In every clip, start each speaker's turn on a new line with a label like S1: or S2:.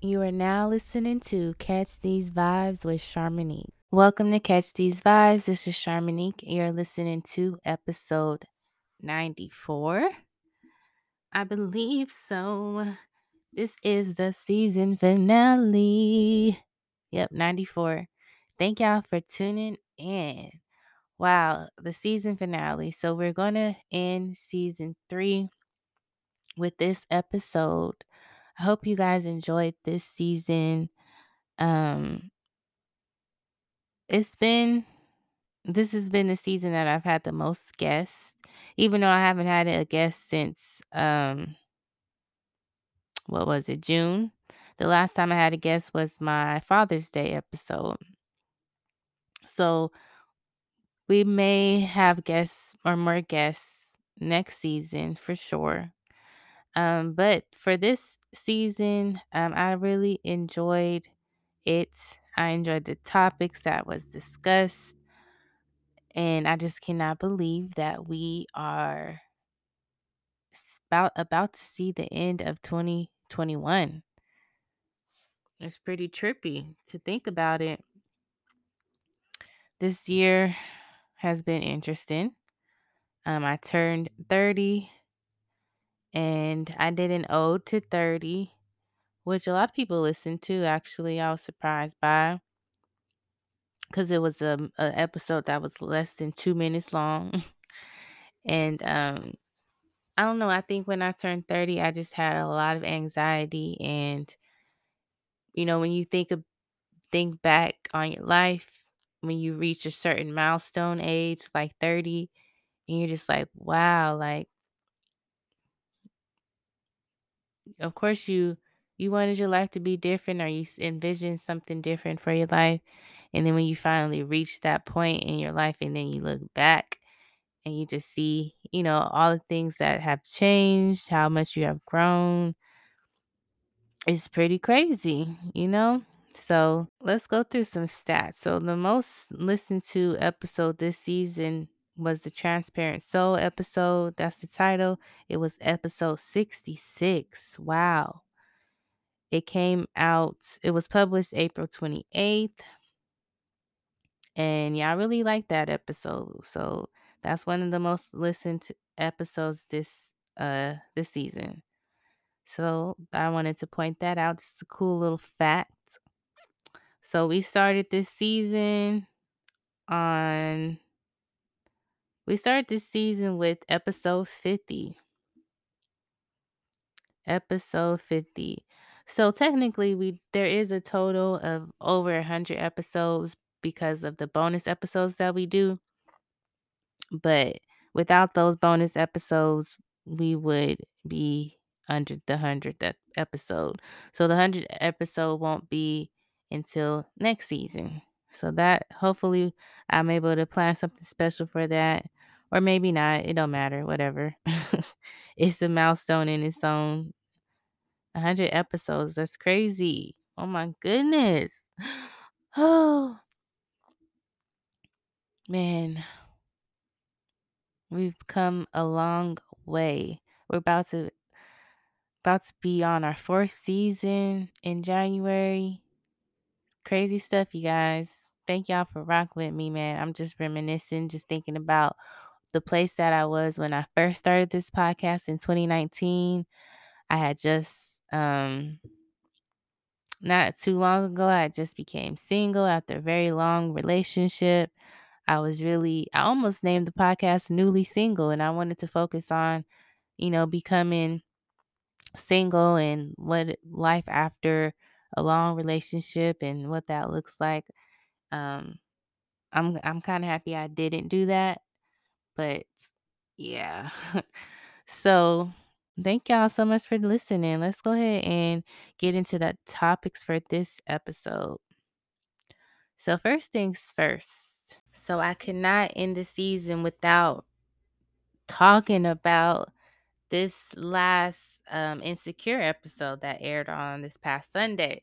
S1: You are now listening to Catch These Vibes with Sharmanique. Welcome to Catch These Vibes. This is Sharmanique. You're listening to episode 94. I believe so. This is the season finale. Yep, 94. Thank y'all for tuning in. Wow, the season finale. So we're going to end season three with this episode. I hope you guys enjoyed this season. Um, it's been this has been the season that I've had the most guests, even though I haven't had a guest since um what was it, June? The last time I had a guest was my Father's Day episode. So we may have guests or more guests next season for sure. Um, but for this season, um, I really enjoyed it. I enjoyed the topics that was discussed. And I just cannot believe that we are about about to see the end of 2021. It's pretty trippy to think about it. This year has been interesting. Um, I turned 30 and I did an ode to 30, which a lot of people listened to. Actually, I was surprised by because it was a, a episode that was less than two minutes long, and um, I don't know. I think when I turned 30, I just had a lot of anxiety and you know, when you think of think back on your life, when you reach a certain milestone age like 30 and you're just like, wow, like of course you you wanted your life to be different or you envisioned something different for your life. And then when you finally reach that point in your life and then you look back and you just see, you know, all the things that have changed, how much you have grown, It's pretty crazy, you know? So let's go through some stats. So the most listened to episode this season was the Transparent Soul episode. That's the title. It was episode 66. Wow. It came out, it was published April 28th. And I really like that episode. So that's one of the most listened to episodes this uh this season. So I wanted to point that out. Just a cool little fact. So we started this season on we start this season with episode 50. Episode 50. So technically we there is a total of over 100 episodes because of the bonus episodes that we do. But without those bonus episodes, we would be under the 100th episode. So the 100th episode won't be until next season. So that hopefully I'm able to plan something special for that or maybe not. It don't matter, whatever. it's a milestone in its own. 100 episodes. That's crazy. Oh my goodness. Oh, man. We've come a long way. We're about to about to be on our fourth season in January. Crazy stuff, you guys. Thank y'all for rocking with me, man. I'm just reminiscing, just thinking about the place that I was when I first started this podcast in 2019. I had just um not too long ago, I just became single after a very long relationship. I was really I almost named the podcast Newly Single and I wanted to focus on you know, becoming single and what life after a long relationship and what that looks like. Um, I'm I'm kind of happy I didn't do that, but yeah. so thank y'all so much for listening. Let's go ahead and get into the topics for this episode. So first things first. So I could not end the season without talking about this last um, Insecure episode that aired on this past Sunday.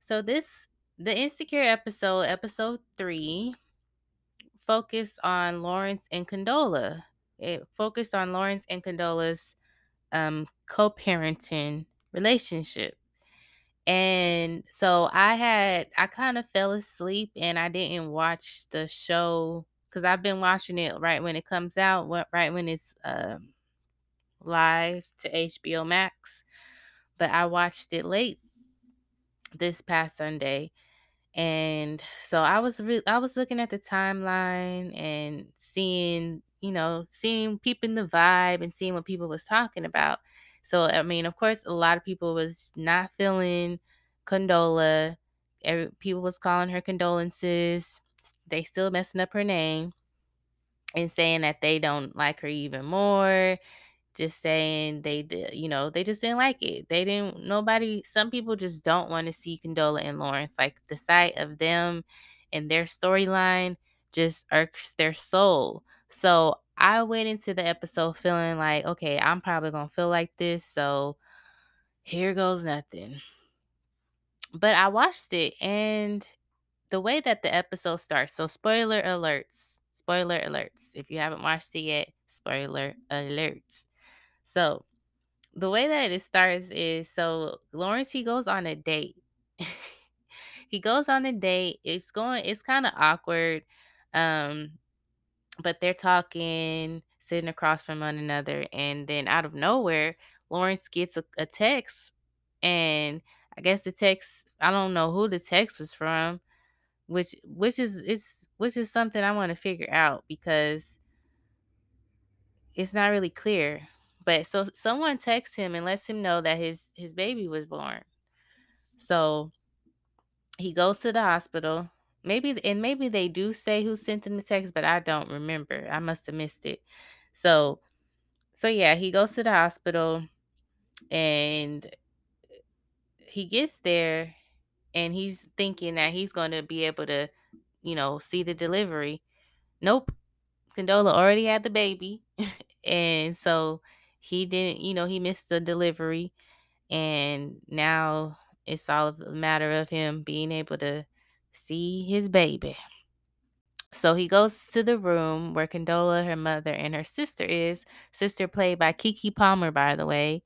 S1: So this the Insecure episode, episode three, focused on Lawrence and Condola. It focused on Lawrence and Condola's um, co-parenting relationship. And so I had I kind of fell asleep and I didn't watch the show because I've been watching it right when it comes out, right when it's um, live to HBO Max. But I watched it late this past Sunday and so I was re- I was looking at the timeline and seeing, you know, seeing peeping the vibe and seeing what people was talking about. So I mean, of course, a lot of people was not feeling Condola. Every, people was calling her condolences. They still messing up her name and saying that they don't like her even more just saying they did, you know, they just didn't like it. They didn't, nobody, some people just don't want to see Condola and Lawrence. Like the sight of them and their storyline just irks their soul. So I went into the episode feeling like, okay, I'm probably going to feel like this. So here goes nothing. But I watched it and the way that the episode starts, so spoiler alerts, spoiler alerts. If you haven't watched it yet, spoiler alerts. So the way that it starts is so Lawrence he goes on a date. he goes on a date. It's going it's kind of awkward. Um but they're talking, sitting across from one another and then out of nowhere, Lawrence gets a, a text and I guess the text I don't know who the text was from, which which is it's which is something I want to figure out because it's not really clear. But so someone texts him and lets him know that his his baby was born. So he goes to the hospital. Maybe and maybe they do say who sent him the text, but I don't remember. I must have missed it. So so yeah, he goes to the hospital and eh, he gets there and he's thinking that he's going to be able to, you know, see the delivery. Nope. Condola already had the baby. and so he didn't, you know, he missed the delivery and now it's all a matter of him being able to see his baby. So he goes to the room where Condola, her mother, and her sister is. Sister played by Keke Palmer, by the way,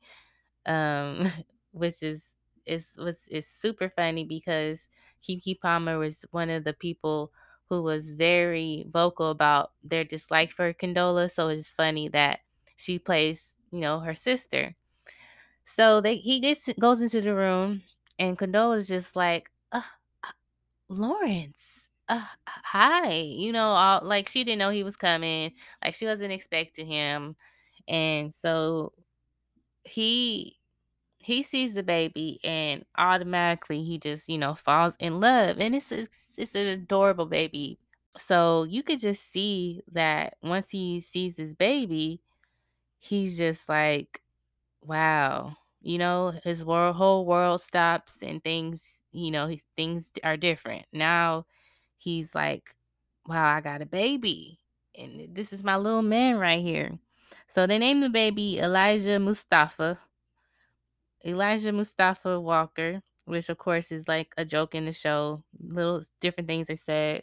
S1: um, which is is was is super funny because Keke Palmer was one of the people who was very vocal about their dislike for Condola. So it's funny that she plays, you know, her sister. So they he gets goes into the room and Condola's just like, uh, Lawrence, uh, hi, you know, all, like she didn't know he was coming, like she wasn't expecting him, and so he he sees the baby and automatically he just you know falls in love, and it's it's, it's an adorable baby. So you could just see that once he sees his baby, he's just like Wow. You know, his world whole world stops and things, you know, things are different. Now he's like, wow, I got a baby. And this is my little man right here. So they named the baby Elijah Mustafa. Elijah Mustafa Walker, which of course is like a joke in the show. Little different things are said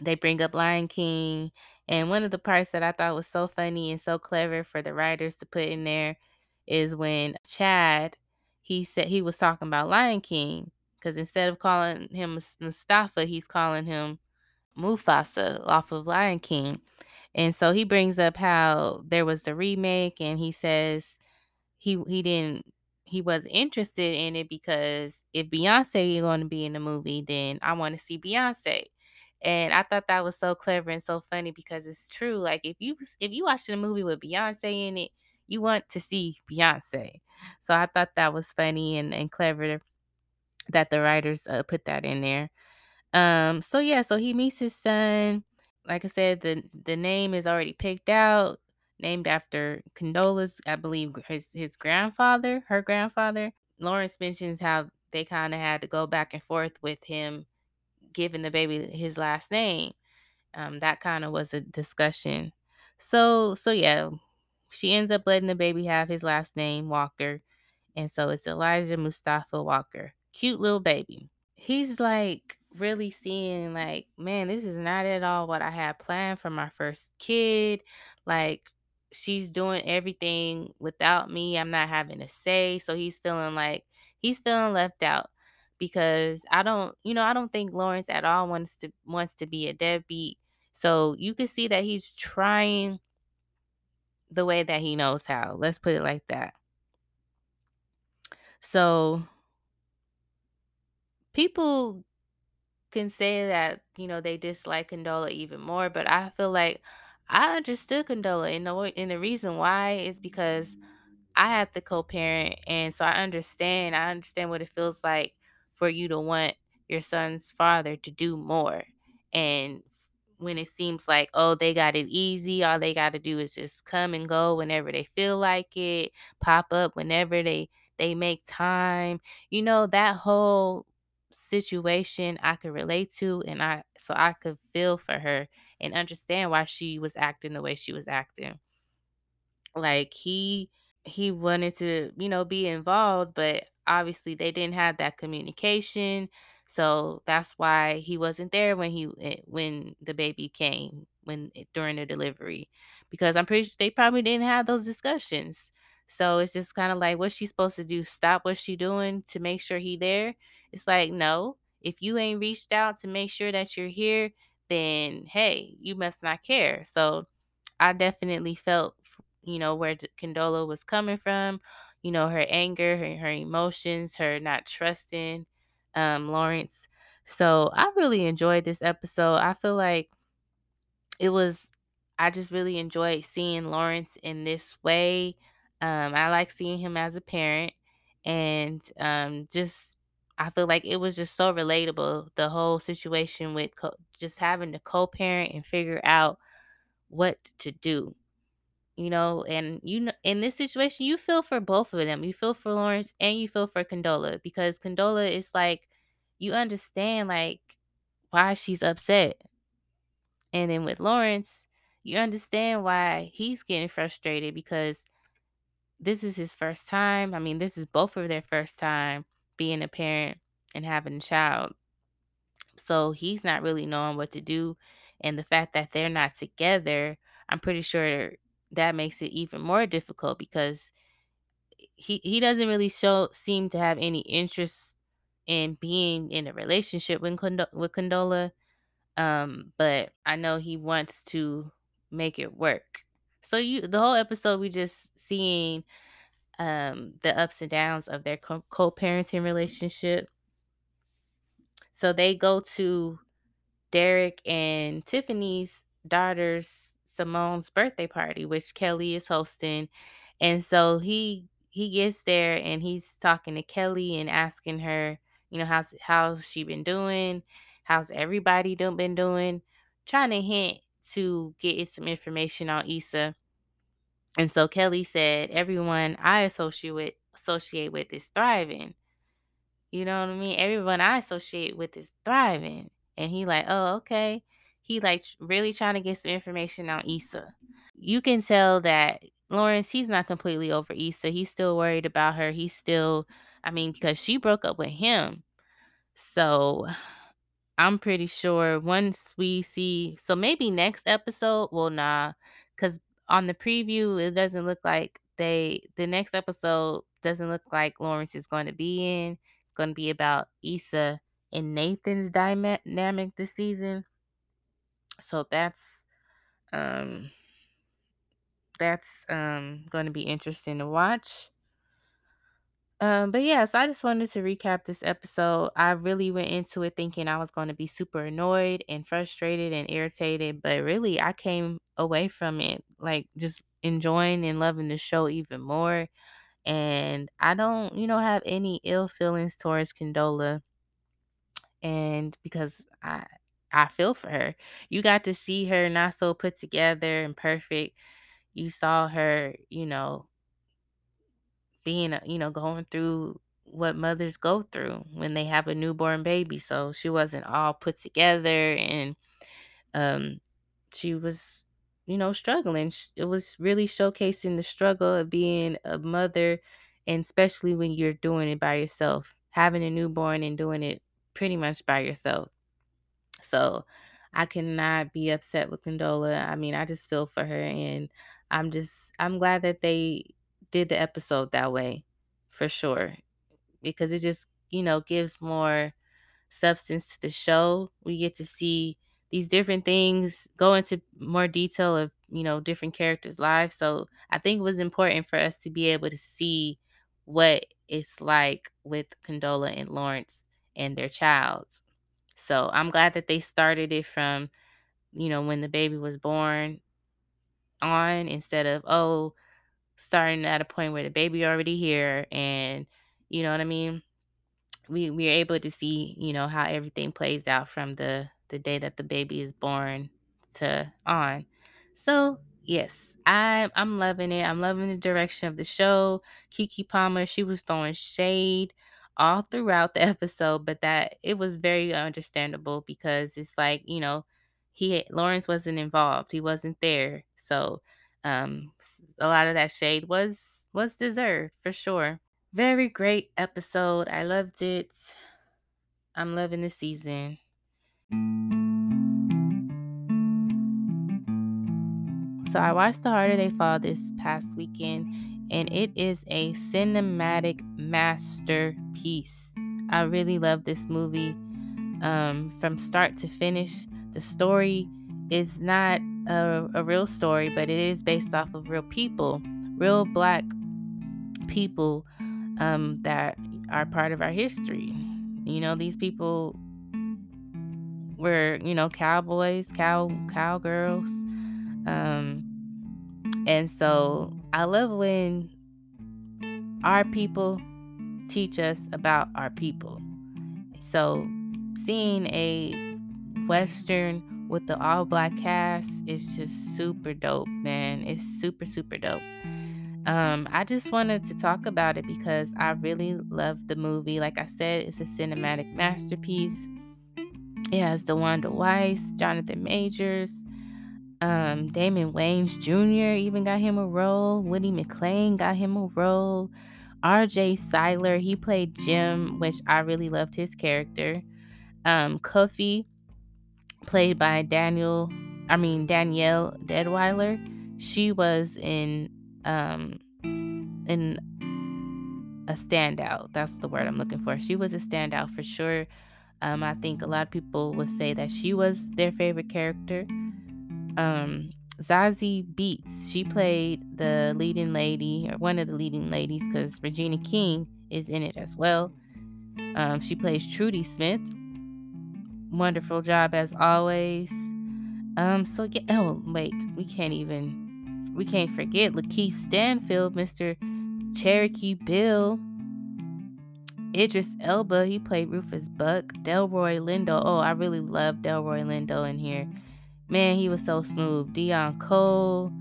S1: they bring up Lion King. And one of the parts that I thought was so funny and so clever for the writers to put in there is when Chad he said he was talking about Lion King because instead of calling him Mustafa, he's calling him Mufasa off of Lion King. And so he brings up how there was the remake and he says he he didn't he was interested in it because if Beyonce is going to be in the movie, then I want to see Beyonce. And I thought that was so clever and so funny because it's true. Like if you if you watch a movie with Beyonce in it, you want to see Beyonce. So I thought that was funny and, and clever that the writers uh, put that in there. Um, so yeah, so he meets his son. Like I said, the the name is already picked out, named after Condola's, I believe his his grandfather, her grandfather. Lawrence mentions how they kind of had to go back and forth with him giving the baby his last name. Um, that kind of was a discussion. So so yeah, she ends up letting the baby have his last name, Walker. And so it's Elijah Mustafa Walker. Cute little baby. He's like really seeing like, man, this is not at all what I had planned for my first kid. Like she's doing everything without me. I'm not having a say. So he's feeling like he's feeling left out. Because I don't, you know, I don't think Lawrence at all wants to wants to be a deadbeat. So you can see that he's trying the way that he knows how. Let's put it like that. So people can say that, you know, they dislike Condola even more, but I feel like I understood Condola and the and the reason why is because I have to co-parent, and so I understand. I understand what it feels like for you to want your son's father to do more. And when it seems like, oh, they got it easy, all they got to do is just come and go whenever they feel like it, pop up whenever they they make time. You know, that whole situation I could relate to and I so I could feel for her and understand why she was acting the way she was acting. Like he he wanted to, you know, be involved, but obviously they didn't have that communication. So that's why he wasn't there when he eh, when the baby came when eh, during the delivery because I'm pretty sure they probably didn't have those discussions. So it's just kind of like what's she supposed to do? Stop what she doing to make sure he there? It's like no. If you ain't reached out to make sure that you're here, then hey, you must not care. So I definitely felt, you know, where Condola was coming from, you know, her anger, her, her emotions, her not trusting um, Lawrence. So I really enjoyed this episode. I feel like it was, I just really enjoyed seeing Lawrence in this way. Um, I like seeing him as a parent and um, just, I feel like it was just so relatable. The whole situation with co- just having to co parent and figure out what to do you know, and you know, in this situation, you feel for both of them. You feel for Lawrence and you feel for Condola because Condola is like, you understand like why she's upset, and then with Lawrence, you understand why he's getting frustrated because this is his first time. I mean, this is both of their first time being a parent and having a child. So he's not really knowing what to do. And the fact that they're not together, I'm pretty sure that makes it even more difficult because he he doesn't really show seem to have any interest in being in a relationship with with Condola. Um, but I know he wants to make it work. So you the whole episode we just seeing um the ups and downs of their co- co-parenting relationship. So they go to Derek and Tiffany's daughter's Simone's birthday party, which Kelly is hosting. And so he he gets there and he's talking to Kelly and asking her, you know, how's how's she been doing? How's everybody do, been doing? Trying to hint to get some information on Issa. And so Kelly said, everyone I associate with associate with is thriving. You know what I mean? Everyone I associate with is thriving. And he like, oh, okay. He like really trying to get some information on Issa. You can tell that Lawrence, he's not completely over Issa. He's still worried about her. He's still, I mean, because she broke up with him. So I'm pretty sure once we see, so maybe next episode, well, nah, because on the preview, it doesn't look like they, the next episode doesn't look like Lawrence is going to be in. It's going to be about Issa and Nathan's dynamic this season. So that's, um, that's, um, going to be interesting to watch. Um, but yeah, so I just wanted to recap this episode. I really went into it thinking I was going to be super annoyed and frustrated and irritated, but really I came away from it like just enjoying and loving the show even more. And I don't, you know, have any ill feelings towards Condola and because I I feel for her. You got to see her not so put together and perfect. You saw her, you know, being, you know, going through what mothers go through when they have a newborn baby. So she wasn't all put together and um she was, you know, struggling. It was really showcasing the struggle of being a mother and especially when you're doing it by yourself, having a newborn and doing it pretty much by yourself. So I cannot be upset with Condola. I mean, I just feel for her and I'm just I'm glad that they did the episode that way for sure because it just you know, gives more substance to the show. We get to see these different things, go into more detail of, you know, different characters' lives. So I think it was important for us to be able to see what it's like with Condola and Lawrence and their child. So I'm glad that they started it from, you know, when the baby was born on instead of, oh, starting at a point where the baby already here and you know what I mean? We we're able to see, you know, how everything plays out from the the day that the baby is born to on. So, yes, I I'm loving it. I'm loving the direction of the show. Keke Palmer, she was throwing shade all throughout the episode, but that it was very understandable because it's like, you know, he Lawrence wasn't involved. He wasn't there. So, um a lot of that shade was was deserved for sure. Very great episode. I loved it. I'm loving the season. So I watched The Harder They Fall this past weekend, and it is a cinematic masterpiece. I really love this movie um, from start to finish. The story is not a, a real story, but it is based off of real people, real black people um, that are part of our history. You know, these people were, you know, cowboys, cow cowgirls. Um, and so I love when our people teach us about our people. So seeing a western with the all black cast is just super dope, man. It's super super dope. Um, I just wanted to talk about it because I really love the movie. Like I said, it's a cinematic masterpiece. It has DeWanda Wise, Jonathan Majors, um, Damon Wayans Jr. even got him a role. Woody McClain got him a role. R.J. Cyler, he played Jim, which I really loved his character. Um, Cuffee, played by Daniel, I mean Danielle Deadwyler. She was in um in a standout. That's the word I'm looking for. She was a standout for sure. Um, I think a lot of people would say that she was their favorite character. Um, Zazie Beetz, she played the leading lady, or one of the leading ladies, because Regina King is in it as well. Um, she plays Trudy Smith. Wonderful job as always. Um, so yeah, oh wait, we can't even we can't forget Lakeith Stanfield, Mr. Cherokee Bill. Idris Elba, he played Rufus Buck. Delroy Lindo. Oh, I really love Delroy Lindo in here. Man, he was so smooth. Deon Cole.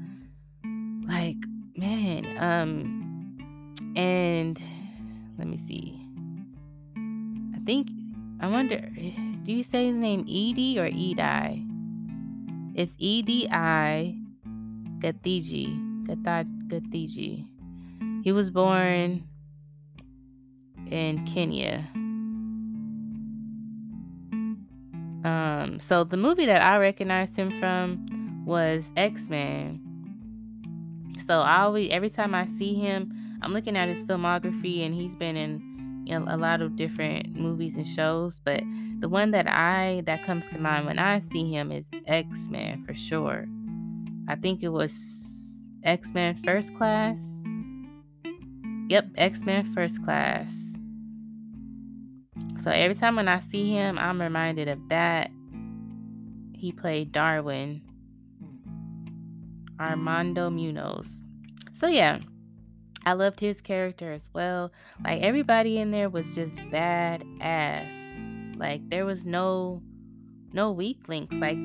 S1: Like, man, um, and let me see. I think I wonder, do you say his name Edie or Edi? It's E D I Gathegi. Gathegi. He was born in Kenya. Um, so the movie that I recognized him from was X Men. So I always, every time I see him, I'm looking at his filmography, and he's been in you know, a lot of different movies and shows. But the one that I that comes to mind when I see him is X Men for sure. I think it was X Men First Class. Yep, X Men First Class. So every time when I see him, I'm reminded of that. He played Darwin, Armando Munoz. So yeah, I loved his character as well. Like everybody in there was just badass. Like there was no no weak links. Like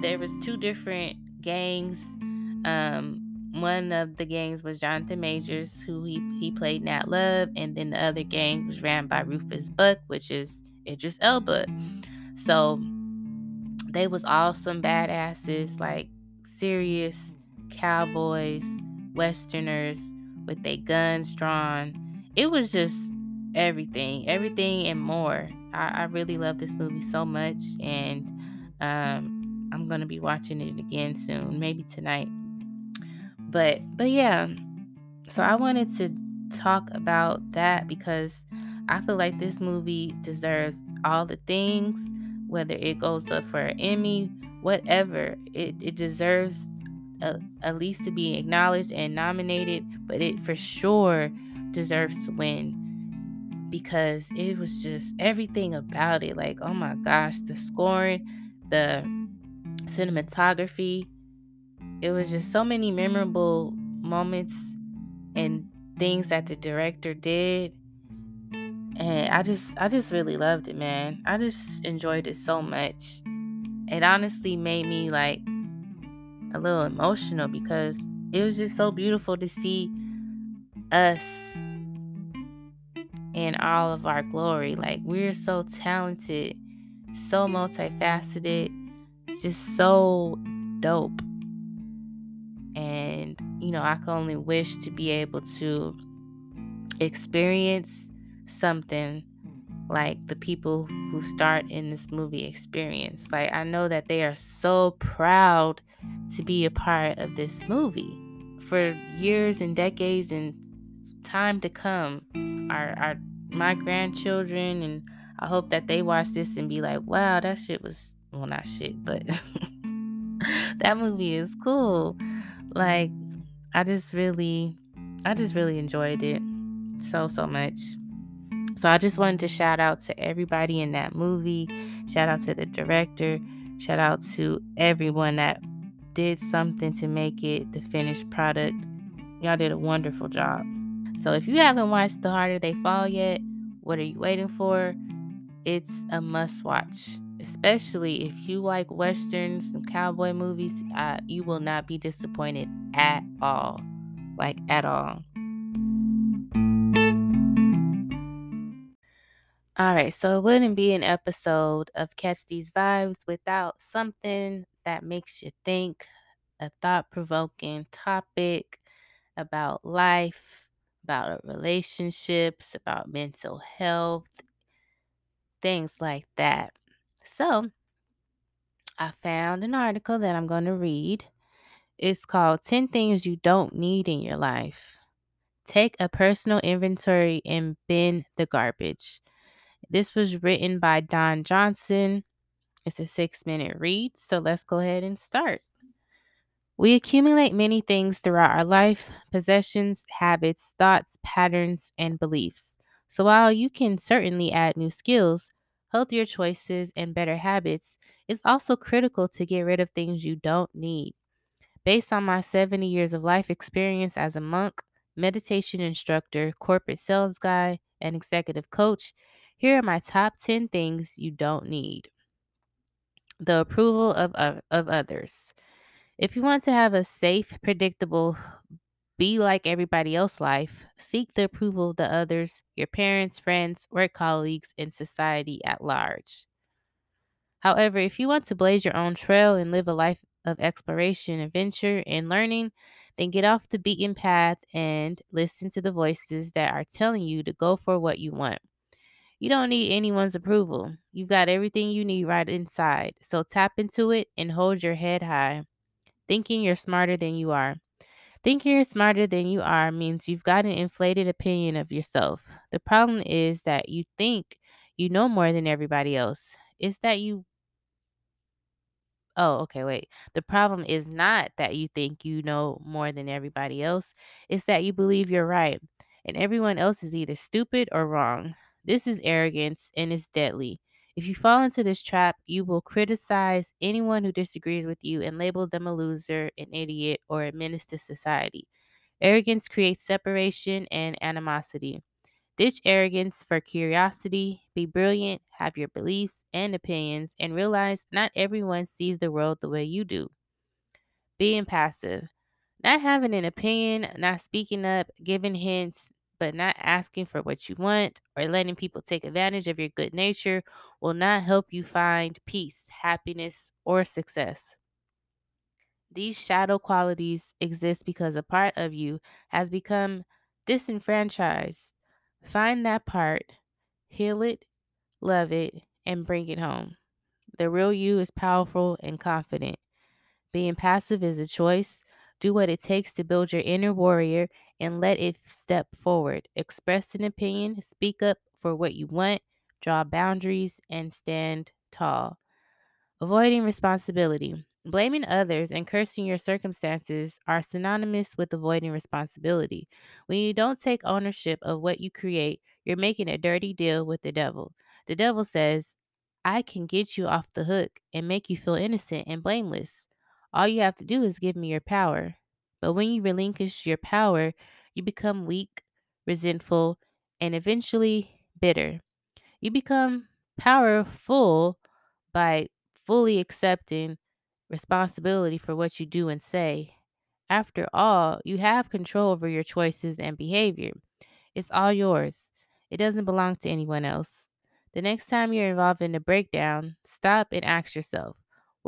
S1: there was two different gangs. Um, one of the gangs was Jonathan Majors, who he, he played Nat Love, and then the other gang was ran by Rufus Buck, which is Idris Elba. So they was all some badasses, like serious cowboys, westerners with their guns drawn. It was just everything, everything and more. I, I really love this movie so much, and um, I'm gonna be watching it again soon, maybe tonight. But but yeah, so I wanted to talk about that because I feel like this movie deserves all the things, whether it goes up for an Emmy, whatever. It, it deserves a, at least to be acknowledged and nominated, but it for sure deserves to win because it was just everything about it. Like, oh my gosh, the scoring, the cinematography. It was just so many memorable moments and things that the director did. And I just I just really loved it, man. I just enjoyed it so much. It honestly made me like a little emotional because it was just so beautiful to see us in all of our glory. Like we're so talented, so multifaceted. It's just so dope. You know, I can only wish to be able to experience something like the people who start in this movie experience. Like, I know that they are so proud to be a part of this movie for years and decades and time to come. Our, our, my grandchildren, and I hope that they watch this and be like, wow, that shit was, well, not shit, but that movie is cool. Like, I just really, I just really enjoyed it so, so much. So I just wanted to shout out to everybody in that movie. Shout out to the director. Shout out to everyone that did something to make it the finished product. Y'all did a wonderful job. So if you haven't watched The Harder They Fall yet, what are you waiting for? It's a must watch, especially if you like westerns and cowboy movies. Uh, you will not be disappointed at all. Like, at all. All right, so it wouldn't be an episode of Catch These Vibes without something that makes you think, a thought provoking topic about life, about relationships, about mental health, things like that. So, I found an article that I'm going to read. It's called 10 Things You Don't Need in Your Life. Take a personal inventory and bin the garbage. This was written by Don Johnson. It's a six minute read, so let's go ahead and start. We accumulate many things throughout our life possessions, habits, thoughts, patterns, and beliefs. So while you can certainly add new skills, healthier choices, and better habits, it's also critical to get rid of things you don't need. Based on my 70 years of life experience as a monk, meditation instructor, corporate sales guy, and executive coach, here are my top 10 things you don't need. The approval of, of, of others. If you want to have a safe, predictable, be like everybody else life, seek the approval of the others, your parents, friends, work colleagues, and society at large. However, if you want to blaze your own trail and live a life of exploration, adventure, and learning, then get off the beaten path and listen to the voices that are telling you to go for what you want. You don't need anyone's approval. You've got everything you need right inside. So tap into it and hold your head high, thinking you're smarter than you are. Thinking you're smarter than you are means you've got an inflated opinion of yourself. The problem is that you think you know more than everybody else. It's that you Oh, okay, wait. The problem is not that you think you know more than everybody else, it's that you believe you're right, and everyone else is either stupid or wrong. This is arrogance and it's deadly. If you fall into this trap, you will criticize anyone who disagrees with you and label them a loser, an idiot, or a menace to society. Arrogance creates separation and animosity. Ditch arrogance for curiosity, be brilliant, have your beliefs and opinions, and realize not everyone sees the world the way you do. Being passive, not having an opinion, not speaking up, giving hints, but not asking for what you want or letting people take advantage of your good nature will not help you find peace, happiness, or success. These shadow qualities exist because a part of you has become disenfranchised. Find that part, heal it, love it, and bring it home. The real you is powerful and confident. Being passive is a choice. Do what it takes to build your inner warrior and let it step forward. Express an opinion, speak up for what you want, draw boundaries, and stand tall. Avoiding responsibility. Blaming others and cursing your circumstances are synonymous with avoiding responsibility. When you don't take ownership of what you create, you're making a dirty deal with the devil. The devil says, I can get you off the hook and make you feel innocent and blameless. All you have to do is give me your power. But when you relinquish your power, you become weak, resentful, and eventually bitter. You become powerful by fully accepting responsibility for what you do and say. After all, you have control over your choices and behavior. It's all yours. It doesn't belong to anyone else. The next time you're involved in a breakdown, stop and ask yourself,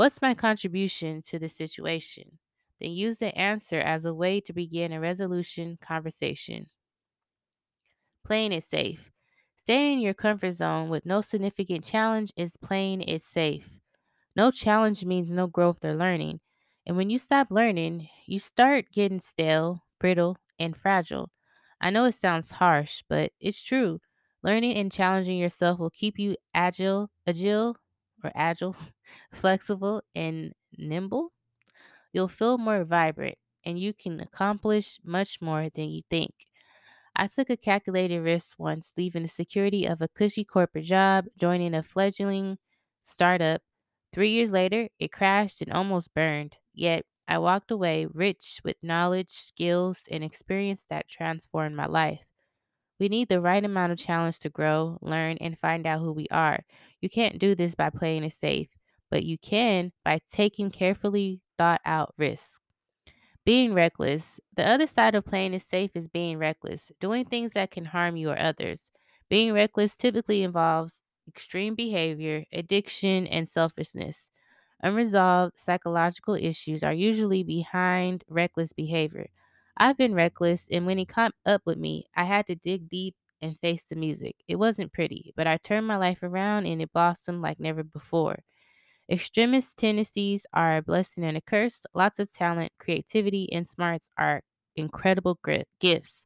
S1: what's my contribution to the situation? Then use the answer as a way to begin a resolution conversation. Playing it safe. Staying in your comfort zone with no significant challenge is playing it safe. No challenge means no growth or learning. And when you stop learning, you start getting stale, brittle, and fragile. I know it sounds harsh, but it's true. Learning and challenging yourself will keep you agile, agile or agile, flexible and nimble. You'll feel more vibrant and you can accomplish much more than you think. I took a calculated risk once, leaving the security of a cushy corporate job, joining a fledgling startup. Three years later, it crashed and almost burned. Yet, I walked away rich with knowledge, skills, and experience that transformed my life. We need the right amount of challenge to grow, learn, and find out who we are. You can't do this by playing it safe, but you can by taking carefully thought out risks. Being reckless. The other side of playing it safe is being reckless, doing things that can harm you or others. Being reckless typically involves extreme behavior, addiction, and selfishness. Unresolved psychological issues are usually behind reckless behavior. I've been reckless, and when he caught up with me, I had to dig deep and face the music. It wasn't pretty, but I turned my life around and it blossomed like never before. Extremist tendencies are a blessing and a curse. Lots of talent, creativity, and smarts are incredible gifts,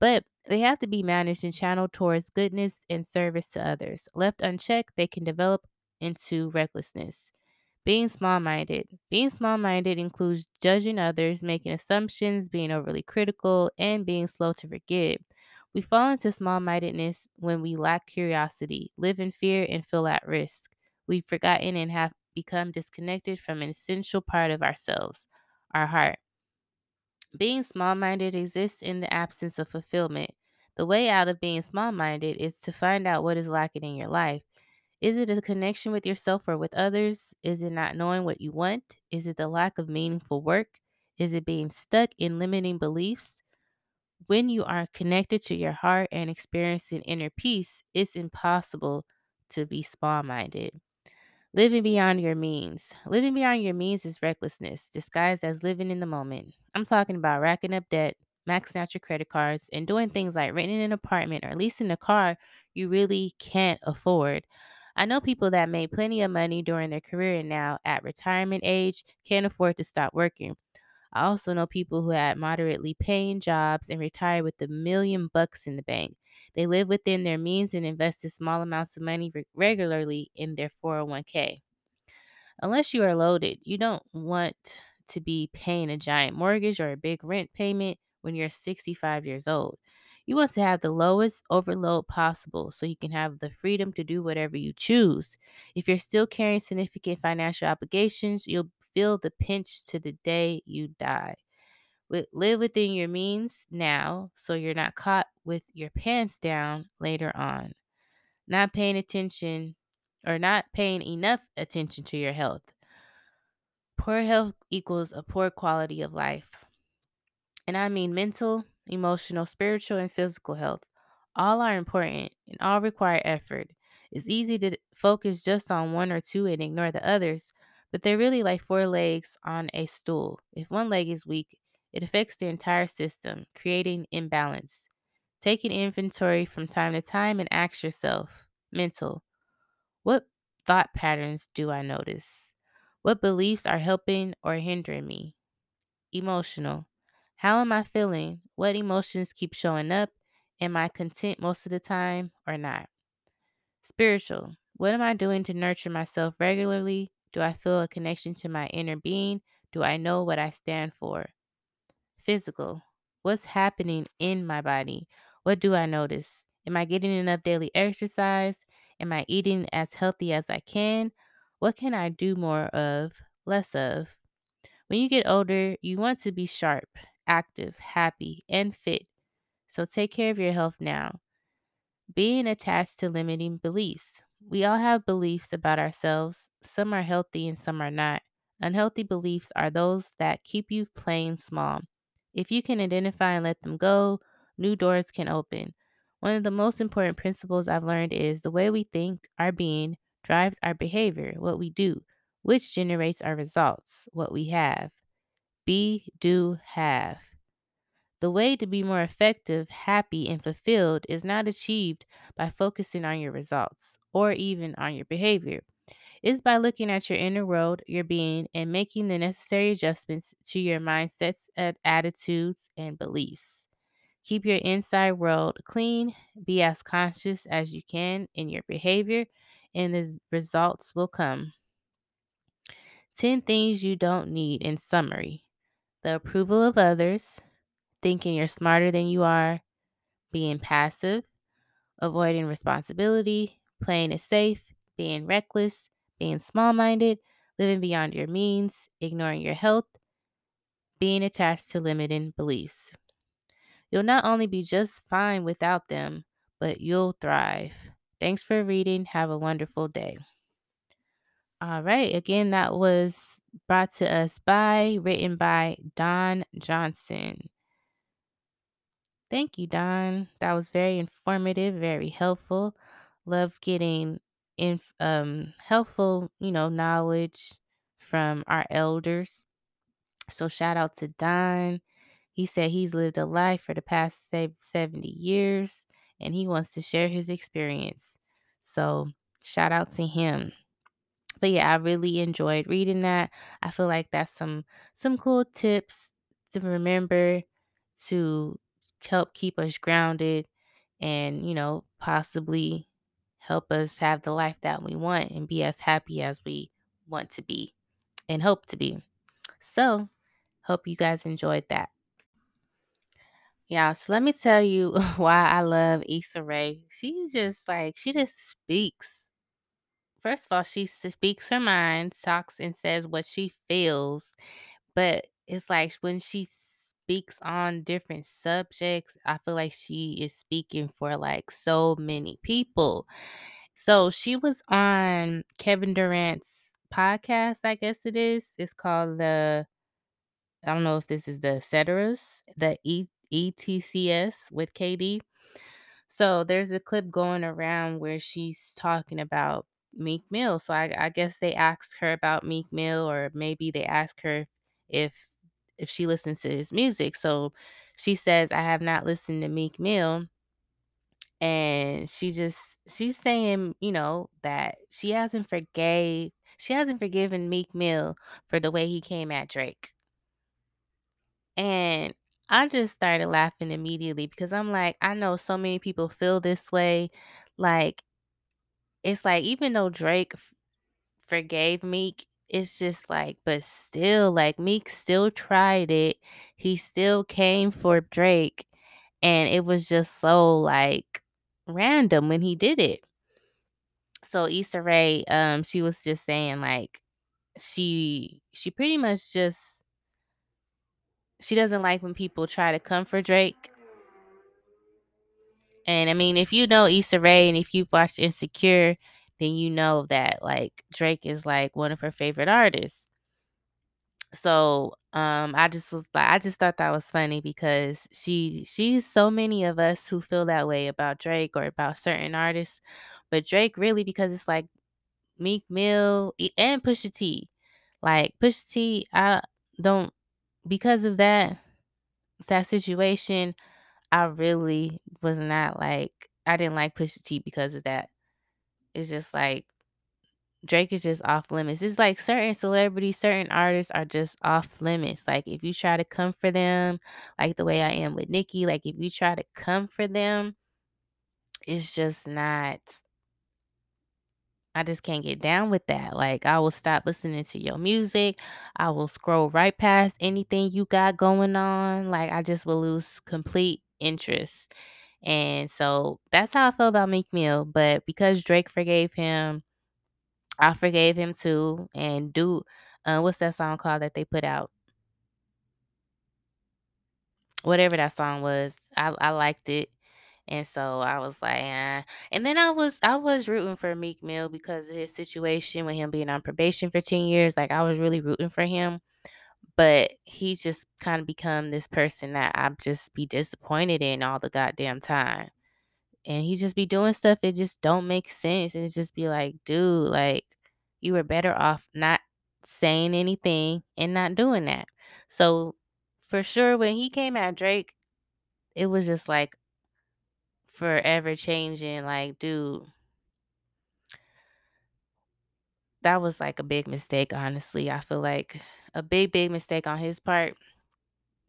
S1: but they have to be managed and channeled towards goodness and service to others. Left unchecked, they can develop into recklessness. Being small minded. Being small minded includes judging others, making assumptions, being overly critical, and being slow to forgive. We fall into small mindedness when we lack curiosity, live in fear, and feel at risk. We've forgotten and have become disconnected from an essential part of ourselves, our heart. Being small minded exists in the absence of fulfillment. The way out of being small minded is to find out what is lacking in your life. Is it a connection with yourself or with others? Is it not knowing what you want? Is it the lack of meaningful work? Is it being stuck in limiting beliefs? When you are connected to your heart and experiencing inner peace, it's impossible to be small minded. Living beyond your means. Living beyond your means is recklessness, disguised as living in the moment. I'm talking about racking up debt, maxing out your credit cards, and doing things like renting an apartment or leasing a car you really can't afford. I know people that made plenty of money during their career and now, at retirement age, can't afford to stop working. I also know people who had moderately paying jobs and retired with a million bucks in the bank. They live within their means and invested small amounts of money re- regularly in their 401k. Unless you are loaded, you don't want to be paying a giant mortgage or a big rent payment when you're 65 years old. You want to have the lowest overload possible so you can have the freedom to do whatever you choose. If you're still carrying significant financial obligations, you'll feel the pinch to the day you die. With, live within your means now so you're not caught with your pants down later on. Not paying attention or not paying enough attention to your health. Poor health equals a poor quality of life. And I mean mental, emotional, spiritual, and physical health. All are important and all require effort. It's easy to focus just on one or two and ignore the others, but they're really like four legs on a stool. If one leg is weak, it affects the entire system, creating imbalance. Take an inventory from time to time and ask yourself mental, what thought patterns do I notice? What beliefs are helping or hindering me? Emotional, how am I feeling? What emotions keep showing up? Am I content most of the time or not? Spiritual. What am I doing to nurture myself regularly? Do I feel a connection to my inner being? Do I know what I stand for? Physical. What's happening in my body? What do I notice? Am I getting enough daily exercise? Am I eating as healthy as I can? What can I do more of, less of? When you get older, you want to be sharp, active, happy, and fit. So take care of your health now. Being attached to limiting beliefs. We all have beliefs about ourselves. Some are healthy and some are not. Unhealthy beliefs are those that keep you playing small. If you can identify and let them go, new doors can open. One of the most important principles I've learned is the way we think, our being, drives our behavior, what we do, which generates our results, what we have. Be, do, have. The way to be more effective, happy, and fulfilled is not achieved by focusing on your results or even on your behavior. It's by looking at your inner world, your being, and making the necessary adjustments to your mindsets, attitudes, and beliefs. Keep your inside world clean, be as conscious as you can in your behavior, and the results will come. 10 things you don't need in summary the approval of others, thinking you're smarter than you are, being passive, avoiding responsibility, playing it safe, being reckless, being small minded, living beyond your means, ignoring your health, being attached to limiting beliefs. You'll not only be just fine without them, but you'll thrive. Thanks for reading. Have a wonderful day. All right. Again, that was brought to us by, written by Don Johnson. Thank you, Don. That was very informative, very helpful. Love getting in um helpful, you know, knowledge from our elders. So shout out to Don. He said he's lived a life for the past say 70 years and he wants to share his experience. So shout out to him but yeah, I really enjoyed reading that. I feel like that's some some cool tips to remember to help keep us grounded and, you know, possibly help us have the life that we want and be as happy as we want to be and hope to be. So, hope you guys enjoyed that. Yeah, so let me tell you why I love Issa Rae. She's just like she just speaks first of all, she speaks her mind, talks and says what she feels, but it's like when she speaks on different subjects, I feel like she is speaking for like so many people. So she was on Kevin Durant's podcast, I guess it is. It's called the I don't know if this is the Ceteras, the e- ETCS with KD. So there's a clip going around where she's talking about Meek Mill. So I, I guess they asked her about Meek Mill, or maybe they asked her if if she listens to his music. So she says, I have not listened to Meek Mill. And she just she's saying, you know, that she hasn't forgave she hasn't forgiven Meek Mill for the way he came at Drake. And I just started laughing immediately because I'm like, I know so many people feel this way. Like, it's like, even though Drake forgave Meek, it's just like, but still, like, Meek still tried it. He still came for Drake. And it was just so, like, random when he did it. So Issa Rae, um, she was just saying, like, she she pretty much just she doesn't like when people try to come for Drake And I mean, if you know Issa Rae and if you've watched Insecure, then you know that like Drake is like one of her favorite artists. So um I just was like I just thought that was funny because she she's so many of us who feel that way about Drake or about certain artists. But Drake really because it's like Meek Mill and Pusha T. Like Pusha T, I don't because of that that situation, I really was not like I didn't like Pusha T because of that. It's just like Drake is just off limits. It's like certain celebrities, certain artists are just off limits. Like if you try to come for them, like the way I am with Nicki, like if you try to come for them, it's just not I just can't get down with that. Like I will stop listening to your music. I will scroll right past anything you got going on. Like I just will lose complete interest. And so that's how I feel about Meek Mill. But because Drake forgave him, I forgave him too. And do uh, what's that song called that they put out? Whatever that song was, I I liked it. And so I was like, eh. And then I was I was rooting for Meek Mill because of his situation with him being on probation for 10 years. Like I was really rooting for him. But he's just kind of become this person that I'd just be disappointed in all the goddamn time. And he just be doing stuff that just don't make sense. And it just be like, dude, like you were better off not saying anything and not doing that. So for sure when he came at Drake, it was just like forever changing. Like, dude, that was like a big mistake, honestly. I feel like a big, big mistake on his part.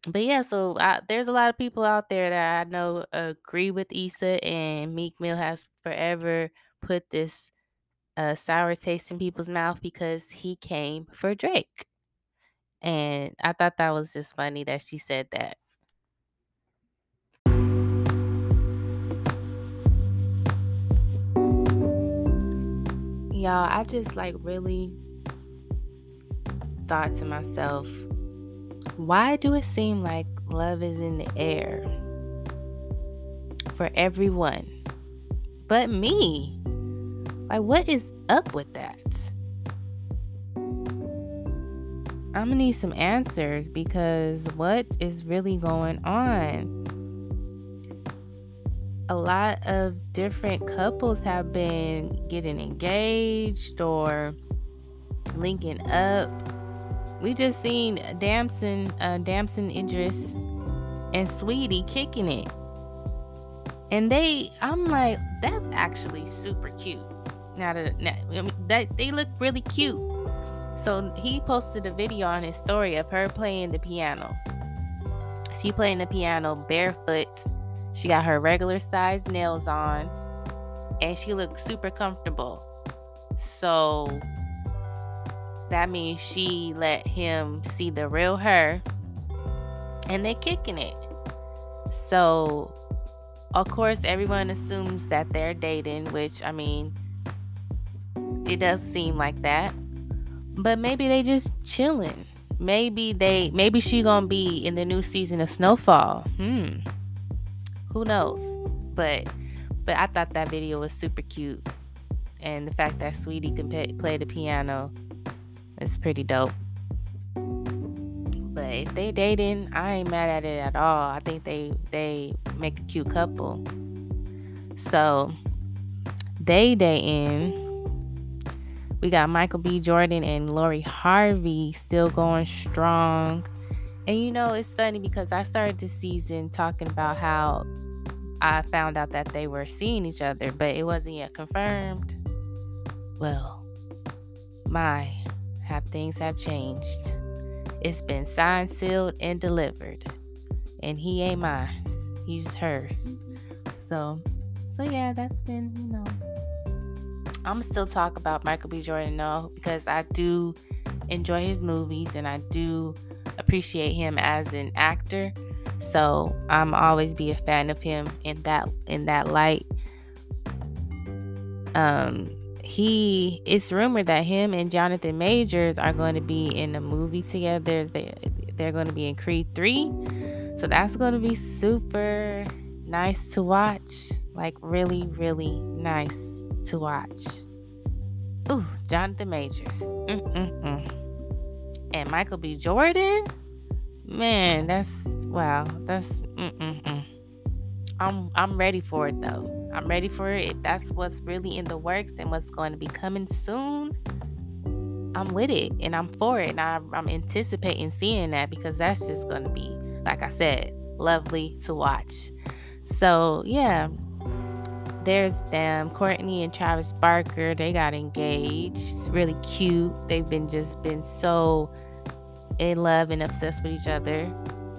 S1: But yeah, so I, there's a lot of people out there that I know agree with Issa, and Meek Mill has forever put this uh, sour taste in people's mouth because he came for Drake. And I thought that was just funny that she said that. Y'all, I just like really thought to myself, why do it seem like love is in the air for everyone but me? Like, what is up with that? I'm gonna need some answers because what is really going on? A lot of different couples have been getting engaged or linking up. We just seen Damson, uh, Damson Idris and Saweetie kicking it. And they, I'm like, that's actually super cute. Now that, now, I mean, that they look really cute. So he posted a video on his story of her playing the piano. She playing the piano barefoot. She got her regular size nails on, and she looked super comfortable. So that means she let him see the real her, and they're kicking it. So of course, everyone assumes that they're dating, which I mean, it does seem like that. But maybe they just chilling. Maybe they maybe she gonna be in the new season of Snowfall. Hmm. Who knows? But but I thought that video was super cute. And the fact that Saweetie can play the piano is pretty dope. But if they dating, I ain't mad at it at all. I think they they make a cute couple. So they dating. We got Michael B. Jordan and Lori Harvey still going strong. And you know, it's funny because I started this season talking about how I found out that they were seeing each other, but it wasn't yet confirmed. Well, my, things have changed. It's been signed, sealed, and delivered. And he ain't mine. He's hers. So, so yeah, that's been, you know, I'm still talk about Michael B. Jordan though because I do enjoy his movies and I do appreciate him as an actor. So I'm always be a fan of him in that in that light. Um he it's rumored that him and Jonathan Majors are going to be in a movie together. They they're going to be in Creed 3. So that's going to be super nice to watch. Like really really nice to watch. Ooh, Jonathan Majors. Mm-mm-mm. And Michael B. Jordan. Man, that's wow. That's mm-mm-mm. I'm I'm ready for it though. I'm ready for it. If that's what's really in the works and what's going to be coming soon, I'm with it and I'm for it. And I, I'm anticipating seeing that because that's just going to be, like I said, lovely to watch. So yeah, there's them, Kourtney and Travis Barker. They got engaged. Really cute. They've been just been so in love and obsessed with each other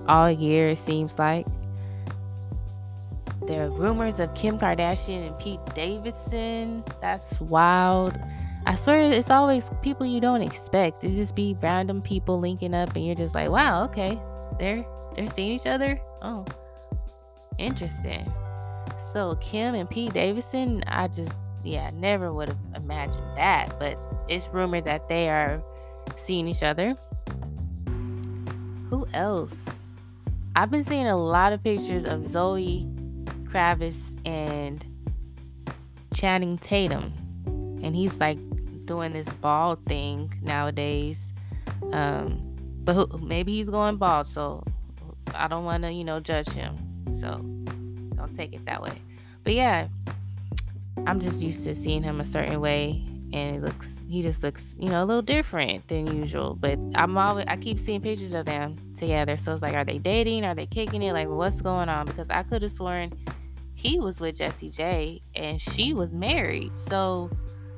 S1: all year, it seems like. There are rumors of Kim Kardashian and Pete Davidson. That's wild. I swear it's always people you don't expect. It just be random people linking up and you're just like, wow, okay. They're they're seeing each other. Oh. Interesting. So Kim and Pete Davidson, I just yeah, never would have imagined that. But it's rumored that they are seeing each other. Who else? I've been seeing a lot of pictures of Zoe Kravitz and Channing Tatum. And he's like doing this bald thing nowadays. Um, but who, maybe he's going bald, so I don't want to, you know, judge him. So don't take it that way. But yeah, I'm just used to seeing him a certain way and it looks he just looks you know a little different than usual but i'm always i keep seeing pictures of them together so it's like are they dating are they kicking it like what's going on because i could have sworn he was with jessie j and she was married. So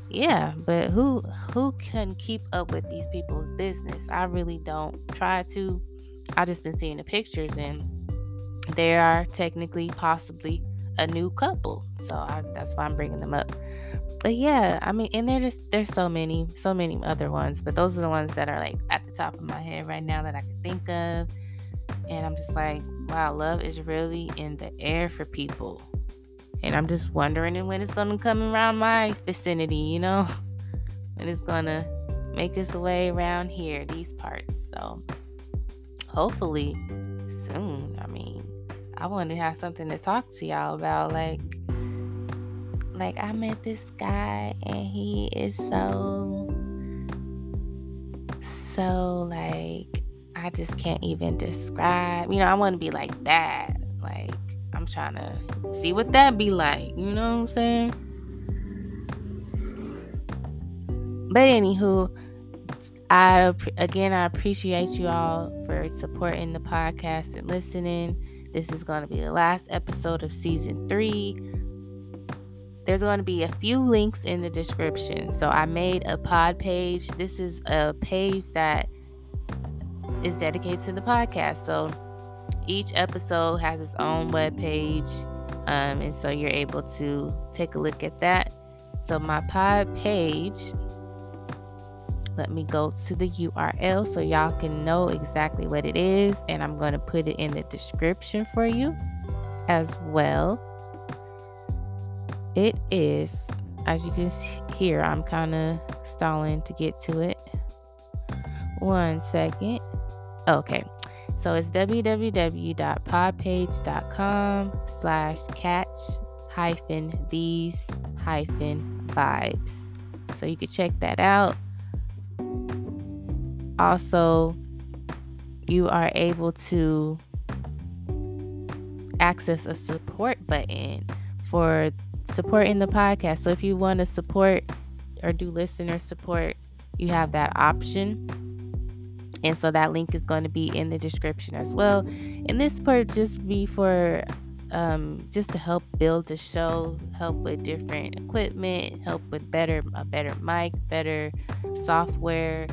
S1: yeah but who who can keep up with these people's business? I really don't try to. I just been seeing the pictures and they are technically possibly a new couple. So I, that's why i'm bringing them up. But yeah, I mean, and there's there's so many, so many other ones, but those are the ones that are like at the top of my head right now that I can think of. And I'm just like, wow, love is really in the air for people. And I'm just wondering when it's gonna come around my vicinity, you know, when it's gonna make its way around here, these parts. So hopefully soon. I mean, I want to have something to talk to y'all about, like like I met this guy and he is so so like I just can't even describe. You know, I want to be like that. Like I'm trying to see what that be like, you know what I'm saying? But anywho, I again I appreciate you all for supporting the podcast and listening. This is going to be the last episode of season 3 there's going to be a few links in the description. So I made a pod page. This is a page that is dedicated to the podcast. So each episode has its own web page. Um, and so you're able to take a look at that. So my pod page, let me go to the URL so y'all can know exactly what it is. And I'm going to put it in the description for you as well. It is, as you can hear, I'm kind of stalling to get to it. One second. Okay. So it's www.podpage.com slash catch hyphen these hyphen vibes. So you can check that out. Also, you are able to access a support button for supporting the podcast. So if you want to support or do listener support, you have that option. And so that link is going to be in the description as well. And this part just be for um, just to help build the show, help with different equipment, help with better a better mic, better software,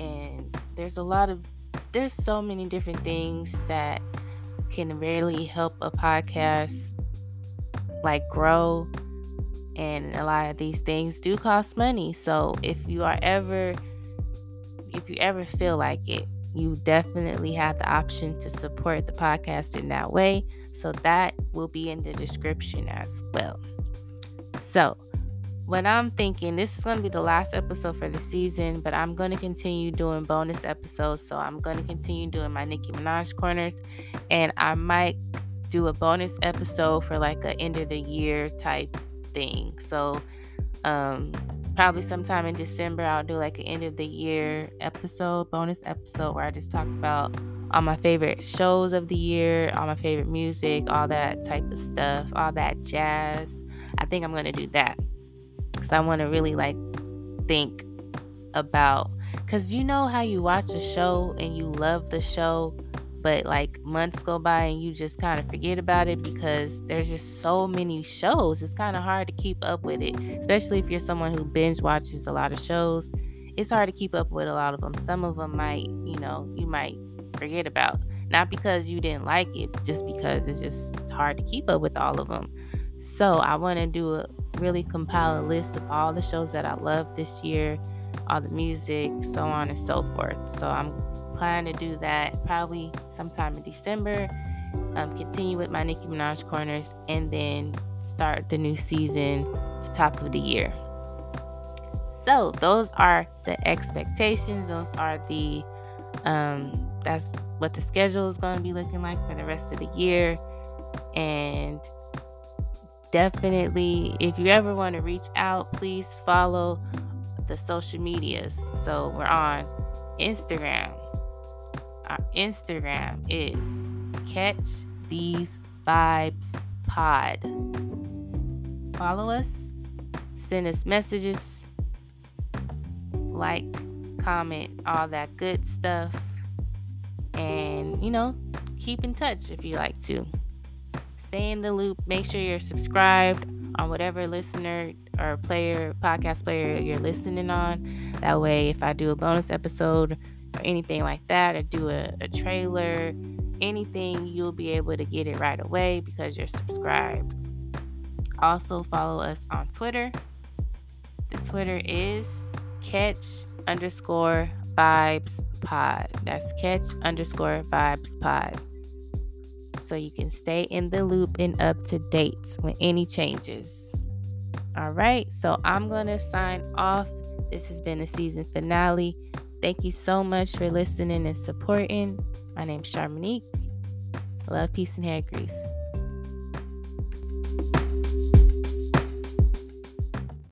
S1: and there's a lot of there's so many different things that can really help a podcast like grow. And a lot of these things do cost money. So if you are ever if you ever feel like it you definitely have the option to support the podcast in that way so that will be in the description as well so what I'm thinking, this is going to be the last episode for the season, but I'm going to continue doing bonus episodes. So I'm going to continue doing my Nicki Minaj corners, and I might do a bonus episode for like a end of the year type thing. So um probably sometime in December I'll do like an end of the year episode, bonus episode where I just talk about all my favorite shows of the year, all my favorite music, all that type of stuff, all that jazz. I think I'm going to do that cuz I want to really like think about cuz you know how you watch a show and you love the show but like months go by and you just kind of forget about it because there's just so many shows. It's kind of hard to keep up with it, especially if you're someone who binge watches a lot of shows. It's hard to keep up with a lot of them. Some of them might, you know, you might forget about. Not because you didn't like it, just because it's just it's hard to keep up with all of them. So I want to do a really compile a list of all the shows that I love this year, all the music, so on and so forth. So I'm planning to do that probably sometime in December. Um, continue with my Nicki Minaj corners and then start the new season the top of the year. So those are the expectations. Those are the um, that's what the schedule is going to be looking like for the rest of the year. And definitely, if you ever want to reach out, please follow the social medias. So we're on Instagram. Our Instagram is Catch These Vibes Pod. Follow us, send us messages, like, comment, all that good stuff. And, you know, keep in touch if you like to. Stay in the loop. Make sure you're subscribed on whatever listener or player, podcast player you're listening on. That way, if I do a bonus episode or anything like that, or do a, a trailer, anything, you'll be able to get it right away because you're subscribed. Also, follow us on Twitter. The Twitter is catch underscore vibes pod. That's catch underscore vibes pod. So you can stay in the loop and up to date with any changes. All right, so I'm going to sign off. This has been the season finale. Thank you so much for listening and supporting. My name's Sharmanique. Love, peace, and hair grease.